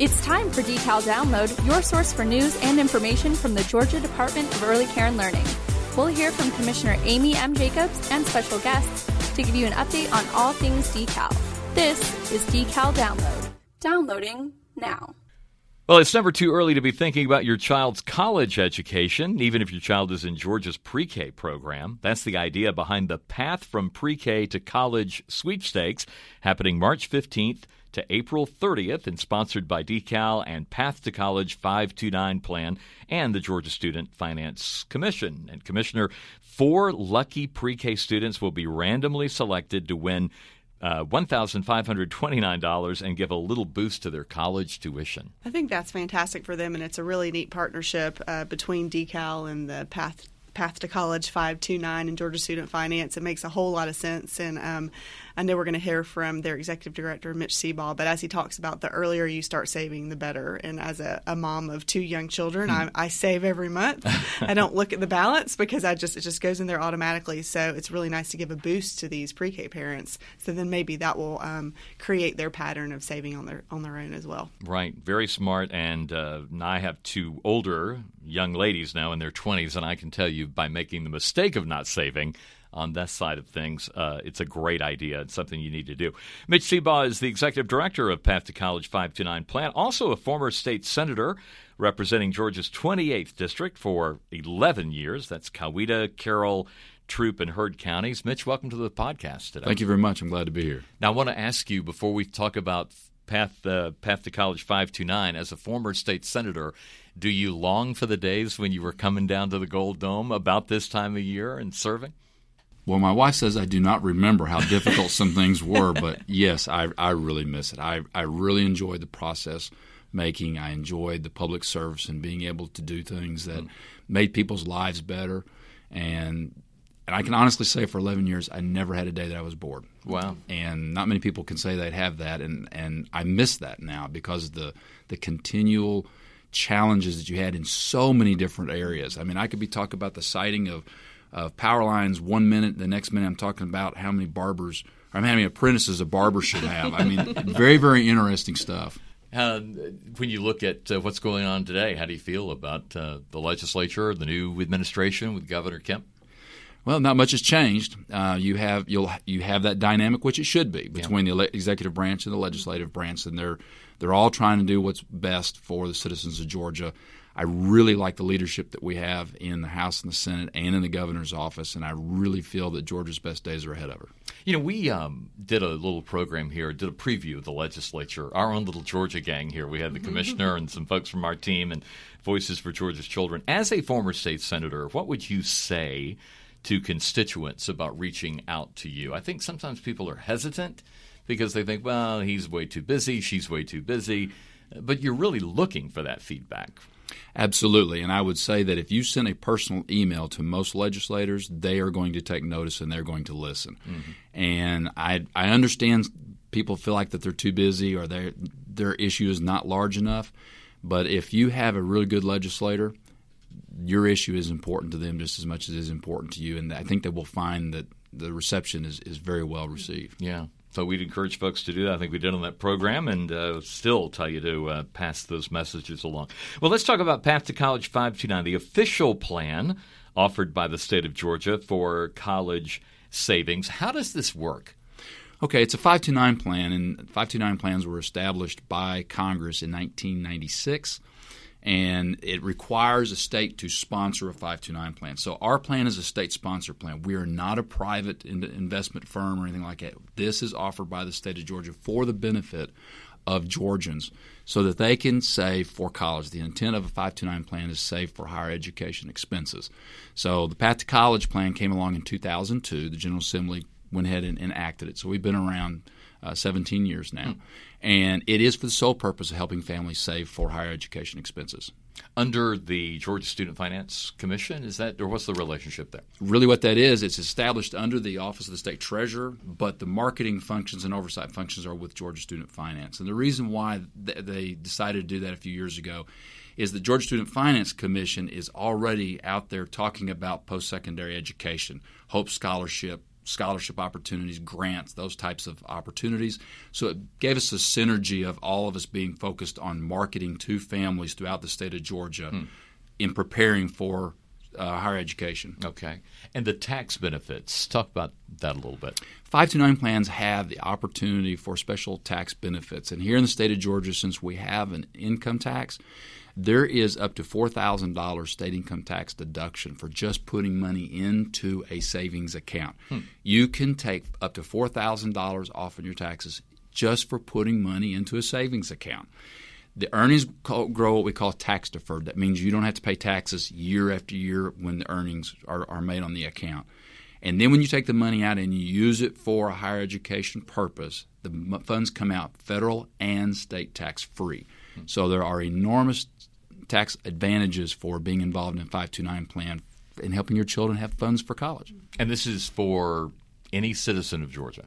It's time for Decal Download, your source for news and information from the Georgia Department of Early Care and Learning. We'll hear from Commissioner Amy M. Jacobs and special guests to give you an update on all things decal. This is Decal Download. Downloading now. Well, it's never too early to be thinking about your child's college education, even if your child is in Georgia's pre K program. That's the idea behind the Path from Pre K to College sweepstakes happening March 15th to April 30th and sponsored by Decal and Path to College 529 Plan and the Georgia Student Finance Commission. And Commissioner, four lucky pre K students will be randomly selected to win uh, $1,529 and give a little boost to their college tuition. I think that's fantastic for them, and it's a really neat partnership uh, between Decal and the Path Path to College 529 and Georgia Student Finance. It makes a whole lot of sense. And um, I know we're going to hear from their executive director, Mitch Seabaugh, but as he talks about the earlier you start saving, the better. And as a, a mom of two young children, hmm. I, I, save every month. I don't look at the balance because I just it just goes in there automatically. So it's really nice to give a boost to these pre-K parents. So then maybe that will um, create their pattern of saving on their on their own as well. Right, very smart. And uh, I have two older young ladies now in their 20s, and I can tell you by making the mistake of not saving on this side of things, uh, it's a great idea. It's something you need to do. Mitch Seabaugh is the executive director of Path to College 529 Plan, also a former state senator representing Georgia's 28th district for 11 years. That's Coweta, Carroll, Troup, and Heard counties. Mitch, welcome to the podcast today. Thank you very much. I'm glad to be here. Now, I want to ask you before we talk about Path, uh, Path to College 529, as a former state senator, do you long for the days when you were coming down to the Gold Dome about this time of year and serving? Well, my wife says I do not remember how difficult some things were, but yes, I, I really miss it. I, I really enjoyed the process making. I enjoyed the public service and being able to do things that made people's lives better. And and I can honestly say for 11 years, I never had a day that I was bored. Wow. And not many people can say they'd have that. And, and I miss that now because the, the continual – challenges that you had in so many different areas. I mean, I could be talking about the siting of, of power lines one minute, the next minute I'm talking about how many barbers, or how many apprentices a barber should have. I mean, very, very interesting stuff. Uh, when you look at uh, what's going on today, how do you feel about uh, the legislature, the new administration with Governor Kemp? Well, not much has changed. Uh, you have you'll you have that dynamic, which it should be between yeah. the executive branch and the legislative branch, and they're they're all trying to do what's best for the citizens of Georgia. I really like the leadership that we have in the House and the Senate and in the governor's office, and I really feel that Georgia's best days are ahead of her. You know, we um, did a little program here, did a preview of the legislature, our own little Georgia gang here. We had the mm-hmm. commissioner and some folks from our team and Voices for Georgia's Children. As a former state senator, what would you say to constituents about reaching out to you? I think sometimes people are hesitant because they think, well, he's way too busy, she's way too busy. But you're really looking for that feedback. Absolutely. And I would say that if you send a personal email to most legislators, they are going to take notice and they're going to listen. Mm-hmm. And I, I understand people feel like that they're too busy or their their issue is not large enough. But if you have a really good legislator, your issue is important to them just as much as it is important to you. And I think that we'll find that the reception is, is very well received. Yeah. So we'd encourage folks to do that. I think we did on that program, and uh, still tell you to uh, pass those messages along. Well, let's talk about Path to College 529, the official plan offered by the state of Georgia for college savings. How does this work? Okay, it's a 529 plan, and 529 plans were established by Congress in 1996 and it requires a state to sponsor a 529 plan. So our plan is a state sponsor plan. We are not a private investment firm or anything like that. This is offered by the state of Georgia for the benefit of Georgians so that they can save for college. The intent of a 529 plan is save for higher education expenses. So the Path to College plan came along in 2002. The General Assembly went ahead and enacted it. So we've been around uh, 17 years now. Mm. And it is for the sole purpose of helping families save for higher education expenses. Under the Georgia Student Finance Commission, is that, or what's the relationship there? Really, what that is, it's established under the Office of the State Treasurer, but the marketing functions and oversight functions are with Georgia Student Finance. And the reason why they decided to do that a few years ago is the Georgia Student Finance Commission is already out there talking about post secondary education, Hope Scholarship, scholarship opportunities, grants, those types of opportunities. So it gave us a synergy of all of us being focused on marketing to families throughout the state of Georgia hmm. in preparing for uh, higher education. Okay. And the tax benefits, talk about that a little bit. 529 plans have the opportunity for special tax benefits. And here in the state of Georgia, since we have an income tax, there is up to $4,000 state income tax deduction for just putting money into a savings account. Hmm. You can take up to $4,000 off in your taxes just for putting money into a savings account. The earnings grow what we call tax deferred. That means you don't have to pay taxes year after year when the earnings are, are made on the account. And then when you take the money out and you use it for a higher education purpose, the funds come out federal and state tax free. Hmm. So there are enormous tax advantages for being involved in a 529 plan and helping your children have funds for college. And this is for any citizen of Georgia.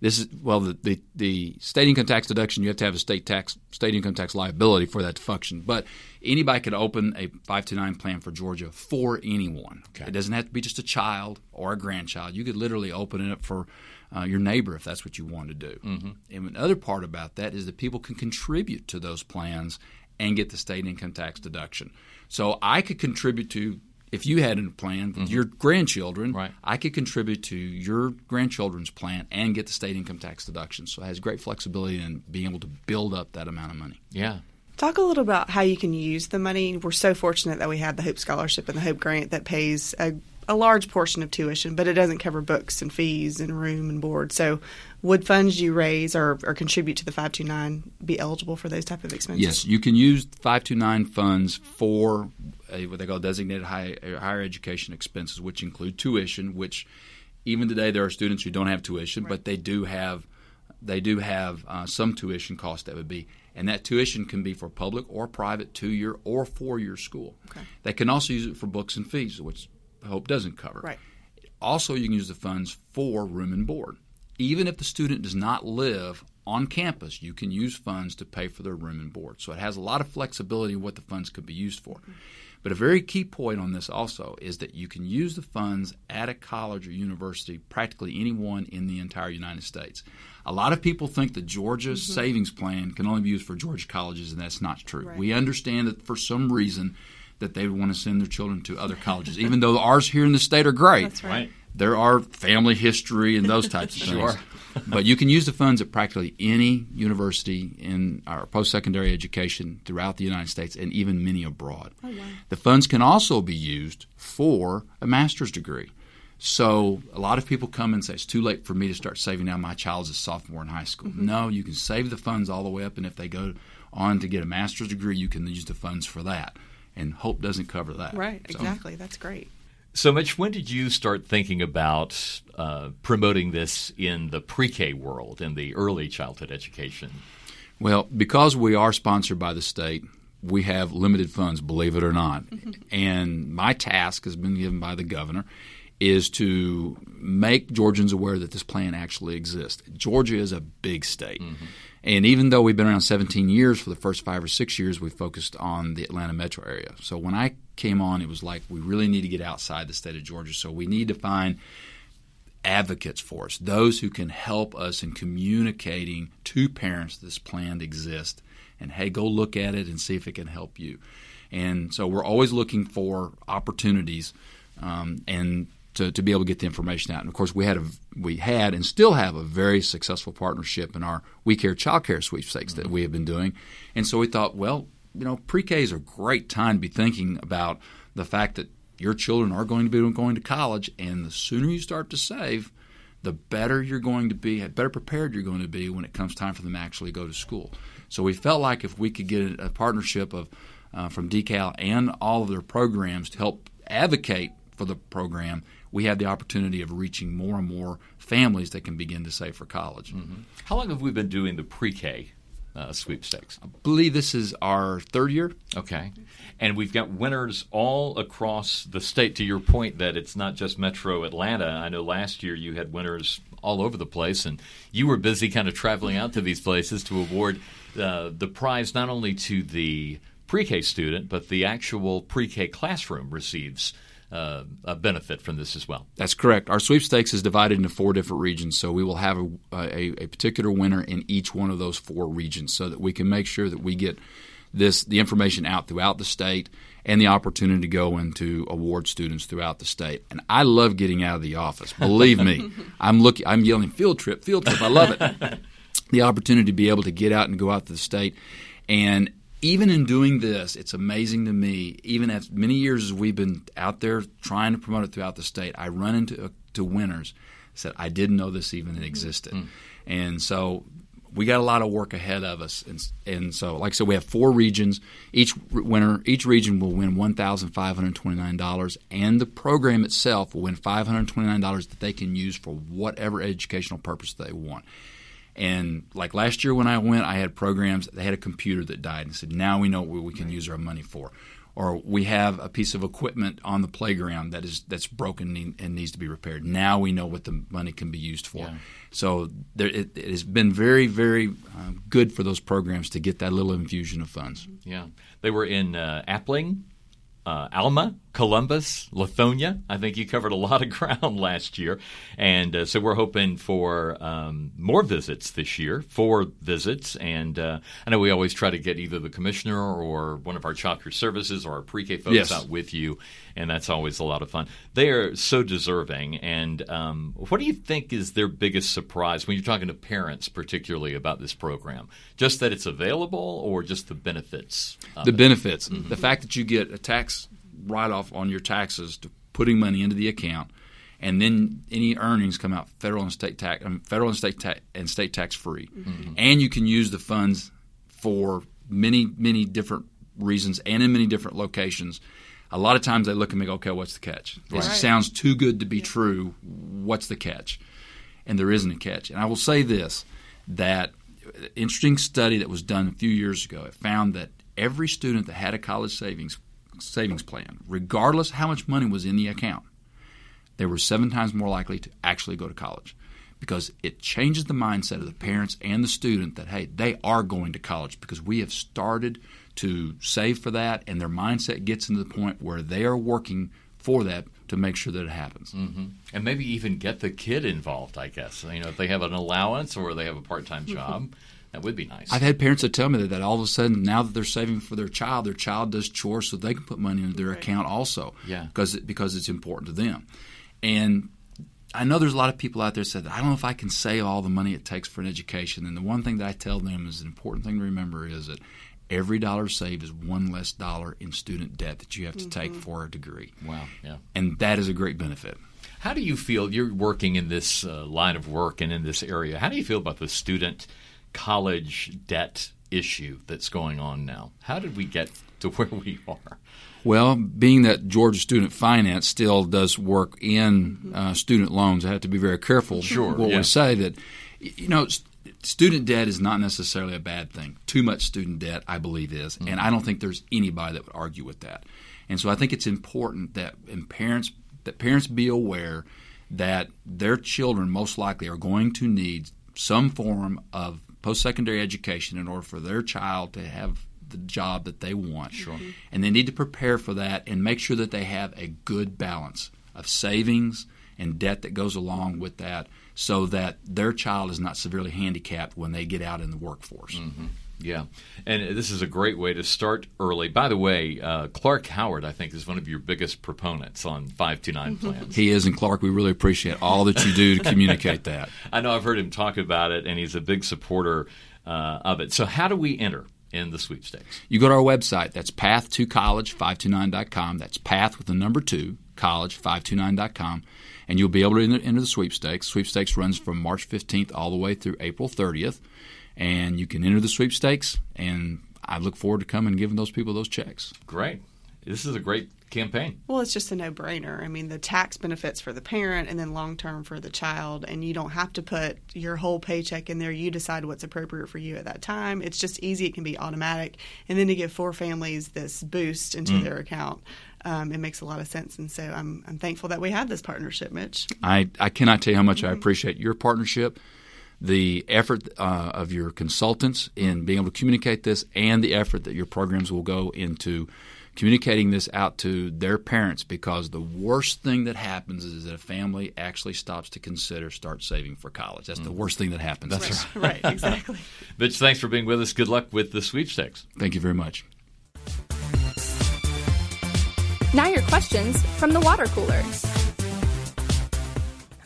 This is well the, the, the state income tax deduction. You have to have a state tax state income tax liability for that to function. But anybody could open a five two nine plan for Georgia for anyone. Okay. It doesn't have to be just a child or a grandchild. You could literally open it up for uh, your neighbor if that's what you want to do. Mm-hmm. And another part about that is that people can contribute to those plans and get the state income tax deduction. So I could contribute to if you had a plan with mm-hmm. your grandchildren, right. I could contribute to your grandchildren's plan and get the state income tax deduction. So it has great flexibility in being able to build up that amount of money. Yeah. Talk a little about how you can use the money. We're so fortunate that we have the Hope Scholarship and the Hope Grant that pays a a large portion of tuition, but it doesn't cover books and fees and room and board. So, would funds you raise or, or contribute to the 529 be eligible for those type of expenses? Yes, you can use 529 funds for a, what they call designated high, higher education expenses, which include tuition. Which even today there are students who don't have tuition, right. but they do have they do have uh, some tuition cost that would be and that tuition can be for public or private two year or four year school. Okay. They can also use it for books and fees, which Hope doesn't cover. Right. Also, you can use the funds for room and board. Even if the student does not live on campus, you can use funds to pay for their room and board. So it has a lot of flexibility in what the funds could be used for. Mm-hmm. But a very key point on this also is that you can use the funds at a college or university, practically anyone in the entire United States. A lot of people think the Georgia mm-hmm. savings plan can only be used for Georgia colleges, and that's not true. Right. We understand that for some reason that they want to send their children to other colleges, even though ours here in the state are great. That's right. There are family history and those types of things. Sure. but you can use the funds at practically any university in our post secondary education throughout the United States and even many abroad. Oh, wow. The funds can also be used for a master's degree. So a lot of people come and say it's too late for me to start saving now. My child's a sophomore in high school. Mm-hmm. No, you can save the funds all the way up, and if they go on to get a master's degree, you can use the funds for that and hope doesn't cover that. Right, so. exactly. That's great. So, Mitch, when did you start thinking about uh, promoting this in the pre K world, in the early childhood education? Well, because we are sponsored by the state, we have limited funds, believe it or not. and my task has been given by the governor is to make Georgians aware that this plan actually exists. Georgia is a big state. Mm-hmm. And even though we've been around 17 years, for the first five or six years, we focused on the Atlanta metro area. So when I came on, it was like we really need to get outside the state of Georgia. So we need to find advocates for us, those who can help us in communicating to parents this plan exists. And hey, go look at it and see if it can help you. And so we're always looking for opportunities. Um, and to, to be able to get the information out. And of course, we had a we had and still have a very successful partnership in our We Care Child Care sweepstakes mm-hmm. that we have been doing. And so we thought, well, you know, pre-K is a great time to be thinking about the fact that your children are going to be going to college, and the sooner you start to save, the better you're going to be, better prepared you're going to be when it comes time for them to actually go to school. So we felt like if we could get a partnership of uh, from Decal and all of their programs to help advocate for the program, we have the opportunity of reaching more and more families that can begin to save for college. Mm-hmm. How long have we been doing the pre-K uh, sweepstakes? I believe this is our third year. Okay. And we've got winners all across the state. To your point that it's not just Metro Atlanta, I know last year you had winners all over the place, and you were busy kind of traveling out to these places to award uh, the prize not only to the pre K student, but the actual pre K classroom receives uh, a benefit from this as well. That's correct. Our sweepstakes is divided into four different regions, so we will have a, a, a particular winner in each one of those four regions, so that we can make sure that we get this the information out throughout the state and the opportunity to go and to award students throughout the state. And I love getting out of the office. Believe me, I'm looking. I'm yelling field trip, field trip. I love it. the opportunity to be able to get out and go out to the state, and even in doing this, it's amazing to me. Even as many years as we've been out there trying to promote it throughout the state, I run into uh, to winners said I didn't know this even existed, mm. and so we got a lot of work ahead of us. And, and so, like I said, we have four regions. Each winner, each region will win one thousand five hundred twenty nine dollars, and the program itself will win five hundred twenty nine dollars that they can use for whatever educational purpose they want. And like last year when I went, I had programs. They had a computer that died, and said, "Now we know what we can use our money for." Or we have a piece of equipment on the playground that is that's broken and needs to be repaired. Now we know what the money can be used for. Yeah. So there, it, it, has been very, very uh, good for those programs to get that little infusion of funds. Yeah, they were in uh, Appling, uh, Alma, Columbus, Lithonia. I think you covered a lot of ground last year. And uh, so we're hoping for um, more visits this year, four visits. And uh, I know we always try to get either the commissioner or one of our care services or our pre K folks yes. out with you. And that's always a lot of fun. They are so deserving. And um, what do you think is their biggest surprise when you're talking to parents, particularly about this program? Just that it's available or just the benefits? The benefits. Mm-hmm. The fact that you get a tax write off on your taxes to putting money into the account, and then any earnings come out federal and state tax, mean, federal and state tax and state tax free, mm-hmm. and you can use the funds for many many different reasons and in many different locations. A lot of times they look at me and go, okay, what's the catch? Right. Sounds too good to be true. What's the catch? And there isn't a catch. And I will say this that interesting study that was done a few years ago, it found that every student that had a college savings savings plan, regardless how much money was in the account, they were seven times more likely to actually go to college because it changes the mindset of the parents and the student that hey they are going to college because we have started to save for that and their mindset gets into the point where they are working for that to make sure that it happens mm-hmm. and maybe even get the kid involved i guess you know if they have an allowance or they have a part-time job that would be nice. I've had parents that tell me that, that all of a sudden now that they're saving for their child, their child does chores so they can put money into their right. account also. Yeah. Because it, because it's important to them. And I know there's a lot of people out there that said, I don't know if I can save all the money it takes for an education. And the one thing that I tell them is an important thing to remember is that every dollar saved is one less dollar in student debt that you have to mm-hmm. take for a degree. Wow. Yeah. And that is a great benefit. How do you feel? You're working in this uh, line of work and in this area. How do you feel about the student – college debt issue that's going on now. How did we get to where we are? Well, being that Georgia Student Finance still does work in uh, student loans, I have to be very careful sure, what yeah. we say. That you know, student debt is not necessarily a bad thing. Too much student debt, I believe, is, mm-hmm. and I don't think there's anybody that would argue with that. And so I think it's important that and parents that parents be aware that their children most likely are going to need some form of post secondary education in order for their child to have the job that they want. Sure. And they need to prepare for that and make sure that they have a good balance of savings and debt that goes along with that so that their child is not severely handicapped when they get out in the workforce. Mm-hmm. Yeah, and this is a great way to start early. By the way, uh, Clark Howard, I think, is one of your biggest proponents on 529 plans. he is, and Clark, we really appreciate all that you do to communicate that. I know I've heard him talk about it, and he's a big supporter uh, of it. So, how do we enter? in the sweepstakes? You go to our website. That's path2college529.com. That's path with the number two, college529.com. And you'll be able to enter the sweepstakes. Sweepstakes runs from March 15th all the way through April 30th and you can enter the sweepstakes. And I look forward to coming and giving those people those checks. Great. This is a great campaign. Well, it's just a no brainer. I mean, the tax benefits for the parent and then long term for the child, and you don't have to put your whole paycheck in there. You decide what's appropriate for you at that time. It's just easy, it can be automatic. And then to give four families this boost into mm. their account. Um, it makes a lot of sense, and so I'm, I'm thankful that we have this partnership, Mitch. I, I cannot tell you how much mm-hmm. I appreciate your partnership the effort uh, of your consultants in being able to communicate this and the effort that your programs will go into communicating this out to their parents because the worst thing that happens is that a family actually stops to consider start saving for college. That's the mm-hmm. worst thing that happens. That's right. right, exactly. Mitch, thanks for being with us. Good luck with the sweepstakes. Thank you very much. Now your questions from the water cooler.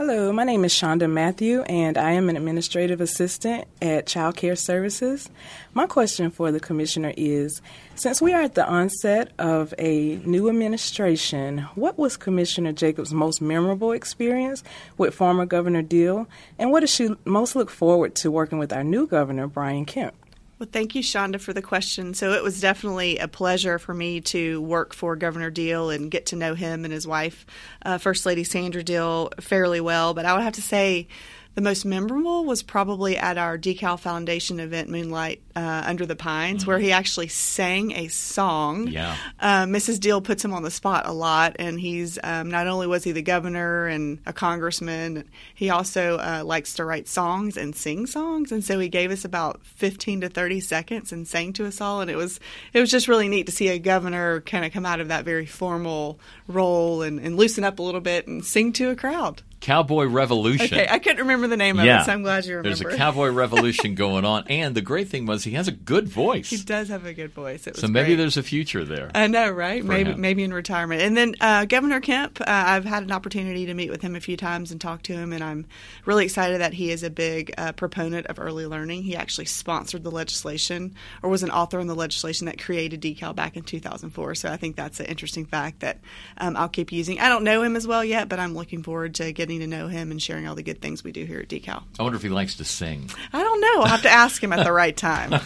Hello, my name is Shonda Matthew, and I am an administrative assistant at Child Care Services. My question for the Commissioner is Since we are at the onset of a new administration, what was Commissioner Jacobs' most memorable experience with former Governor Deal, and what does she most look forward to working with our new governor, Brian Kemp? Well, thank you, Shonda, for the question. So it was definitely a pleasure for me to work for Governor Deal and get to know him and his wife, uh, First Lady Sandra Deal, fairly well. But I would have to say, the most memorable was probably at our Decal Foundation event, Moonlight uh, Under the Pines, mm-hmm. where he actually sang a song. Yeah. Uh, Mrs. Deal puts him on the spot a lot, and he's um, not only was he the governor and a congressman, he also uh, likes to write songs and sing songs, and so he gave us about 15 to 30 seconds and sang to us all, and it was it was just really neat to see a governor kind of come out of that very formal role and, and loosen up a little bit and sing to a crowd. Cowboy Revolution. Okay, I couldn't remember the name of yeah. it, so I'm glad you remember. There's a Cowboy Revolution going on, and the great thing was he has a good voice. He does have a good voice. so maybe great. there's a future there. I know, right? Maybe him. maybe in retirement. And then uh, Governor Kemp, uh, I've had an opportunity to meet with him a few times and talk to him, and I'm really excited that he is a big uh, proponent of early learning. He actually sponsored the legislation or was an author on the legislation that created decal back in 2004. So I think that's an interesting fact that um, I'll keep using. I don't know him as well yet, but I'm looking forward to getting to know him and sharing sharing all the good things we do here at Decal. I wonder if he likes to sing. I don't know. I'll have to ask him at the right time.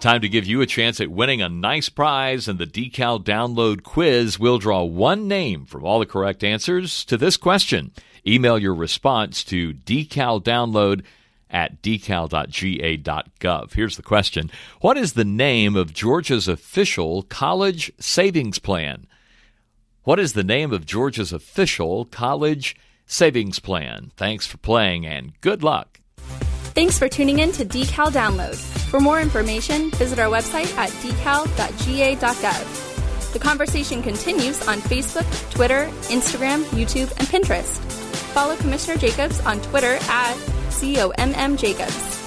Time to give you a chance at winning a nice prize in the Decal Download Quiz. We'll draw one name from all the correct answers to this question. Email your response to decaldownload at decal.ga.gov. Here's the question What is the name of Georgia's official college savings plan? What is the name of Georgia's official college savings plan? Thanks for playing and good luck. Thanks for tuning in to Decal Download. For more information, visit our website at decal.ga.gov. The conversation continues on Facebook, Twitter, Instagram, YouTube, and Pinterest. Follow Commissioner Jacobs on Twitter at COMM Jacobs.